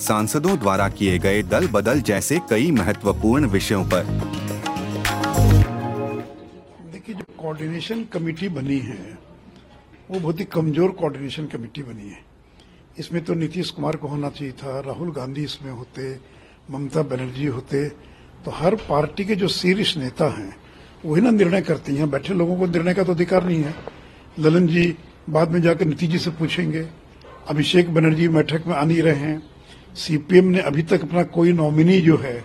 सांसदों द्वारा किए गए दल बदल जैसे कई महत्वपूर्ण विषयों पर। देखिए, जो कोऑर्डिनेशन कमेटी बनी है, वो बहुत ही कमज़ोर कोऑर्डिनेशन कमेटी बनी है। इसमें तो नीतीश कुमार को होना चाहिए था, राहुल गांधी इसमें होते, ममता बनर्जी होते तो हर पार्टी के जो शीर्ष नेता हैं वही ना निर्णय करते हैं। बैठे लोगों को निर्णय का तो अधिकार नहीं है। ललन जी बाद में जाकर नीतीश जी से पूछेंगे, अभिषेक बनर्जी बैठक में आ नहीं रहे हैं। सीपीएम ने अभी तक अपना कोई नॉमिनी जो है,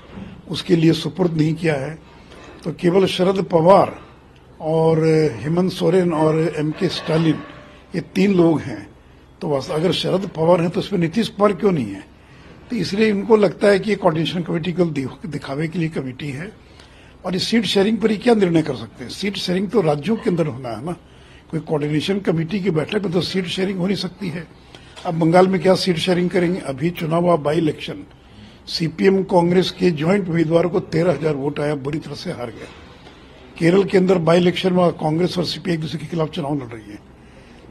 उसके लिए सुपुर्द नहीं किया है। तो केवल शरद पवार और हेमंत सोरेन और एम के स्टालिन ये तीन लोग हैं। तो बस अगर शरद पवार हैं तो उसमें नीतीश कुमार क्यों नहीं है? तो इसलिए इनको लगता है कि ये कोऑर्डिनेशन कमेटी केवल दिखावे के लिए कमेटी है। और इस सीट शेयरिंग पर ही क्या निर्णय कर सकते हैं? सीट शेयरिंग तो राज्यों के अंदर होना है ना? कोई कोऑर्डिनेशन कमेटी की बैठक में तो सीट शेयरिंग हो नहीं सकती है। अब बंगाल में क्या सीट शेयरिंग करेंगे? अभी चुनाव हुआ बाई इलेक्शन सीपीएम कांग्रेस के ज्वाइंट उम्मीदवार को तेरह हज़ार वोट आया, बुरी तरह से हार गया. केरल के अंदर बाई इलेक्शन में कांग्रेस और सीपीआई एक दूसरे के खिलाफ चुनाव लड़ रही है।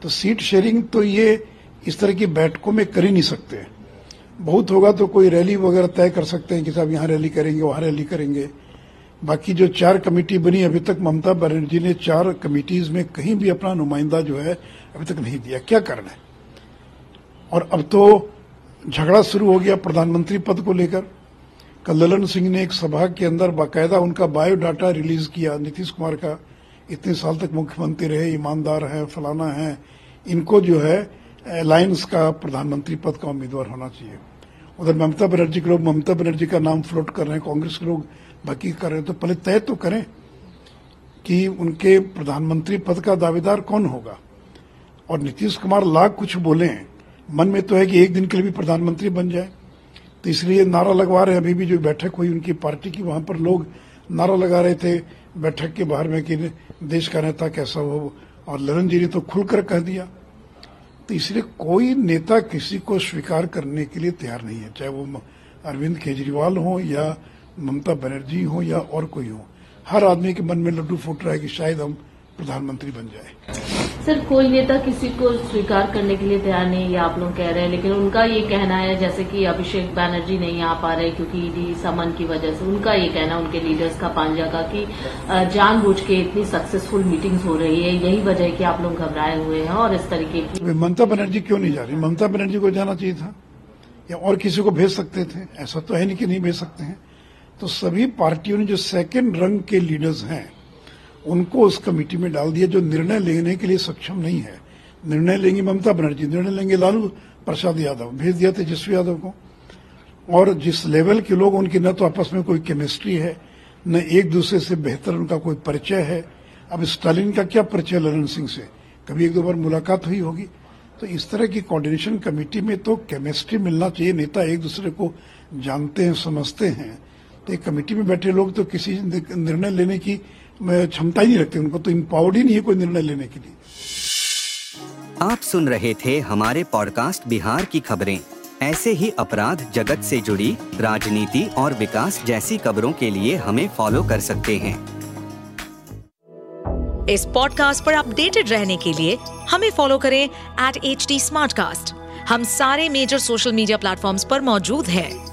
तो सीट शेयरिंग तो ये इस तरह की बैठकों में कर ही नहीं सकते। बहुत होगा तो कोई रैली वगैरह तय कर सकते हैं कि साहब यहाँ रैली करेंगे, वहाँ रैली करेंगे। बाकी जो चार कमेटी बनी अभी तक, ममता बनर्जी ने चार कमेटीज में कहीं भी अपना नुमाइंदा जो है अभी तक नहीं दिया। क्या कारण है? और अब तो झगड़ा शुरू हो गया प्रधानमंत्री पद को लेकर। कल ललन सिंह ने एक सभा के अंदर बाकायदा उनका बायोडाटा रिलीज़ किया। नीतीश कुमार का इतने साल तक मुख्यमंत्री रहे, ईमानदार हैं, फलाना है। इनको जो है अलायंस का प्रधानमंत्री पद का उम्मीदवार होना चाहिए। उधर ममता बनर्जी के लोग, ममता बनर्जी का नाम फ्लोट कर रहे हैं, कांग्रेस के लोग बाकी कर रहे हैं। तो पहले तय तो करें कि उनके प्रधानमंत्री पद का दावेदार कौन होगा। और नीतीश कुमार लाख कुछ बोले हैं। मन में तो है कि एक दिन के लिए भी प्रधानमंत्री बन जाए। तो इसलिए नारा लगवा रहे अभी भी जो बैठक हुई उनकी पार्टी की, वहाँ पर लोग नारा लगा रहे थे बैठक के बाहर में कि देश का नेता कैसा हो। और ललन जी ने तो खुलकर कह दिया। तो इसलिए कोई नेता किसी को स्वीकार करने के लिए तैयार नहीं है। चाहे वो अरविंद केजरीवाल हो या ममता बनर्जी हो या और कोई हो। हर आदमी के मन में लड्डू फूट रहा है कि शायद हम प्रधानमंत्री बन जाए। सर कोई नेता किसी को स्वीकार करने के लिए तैयार नहीं ये आप लोग कह रहे हैं लेकिन उनका ये कहना है जैसे कि अभिषेक बैनर्जी नहीं आ पा रहे क्योंकि ईडी समन की वजह से उनका ये कहना उनके लीडर्स का पांजा का कि जानबूझ के इतनी सक्सेसफुल मीटिंग्स हो रही है यही वजह है कि आप लोग घबराए हुए हैं और इस तरीके की ममता बनर्जी क्यों नहीं जा रही? ममता बनर्जी को जाना चाहिए था? या और किसी को भेज सकते थे? ऐसा तो है नहीं कि नहीं भेज सकते हैं। तो सभी पार्टियों ने जो सेकेंड रंग के लीडर्स हैं उनको उस कमेटी में डाल दिया जो निर्णय लेने के लिए सक्षम नहीं है। निर्णय लेंगे ममता बनर्जी, निर्णय लेंगे लालू प्रसाद यादव, भेज दिया तेजस्वी यादव को। और जिस लेवल के लोग, उनकी न तो आपस में कोई केमिस्ट्री है, न एक दूसरे से बेहतर उनका कोई परिचय है। अब स्टालिन का क्या परिचय ललन सिंह से? कभी एक दो बार मुलाकात हुई होगी। तो इस तरह की कोऑर्डिनेशन कमेटी में तो केमिस्ट्री मिलना चाहिए, नेता एक दूसरे को जानते हैं, समझते हैं। तो एक कमेटी में बैठे लोग तो किसी निर्णय लेने की क्षमता ही नहीं रखते उनको तो इम्पावर्ड ही नहीं है कोई निर्णय लेने के लिए। आप सुन रहे थे हमारे पॉडकास्ट बिहार की खबरें। ऐसे ही अपराध जगत से जुड़ी राजनीति और विकास जैसी खबरों के लिए हमें फॉलो कर सकते हैं। इस पॉडकास्ट पर अपडेटेड रहने के लिए हमें फॉलो करें एट एच डी हम सारे मेजर सोशल मीडिया प्लेटफॉर्म पर मौजूद हैं।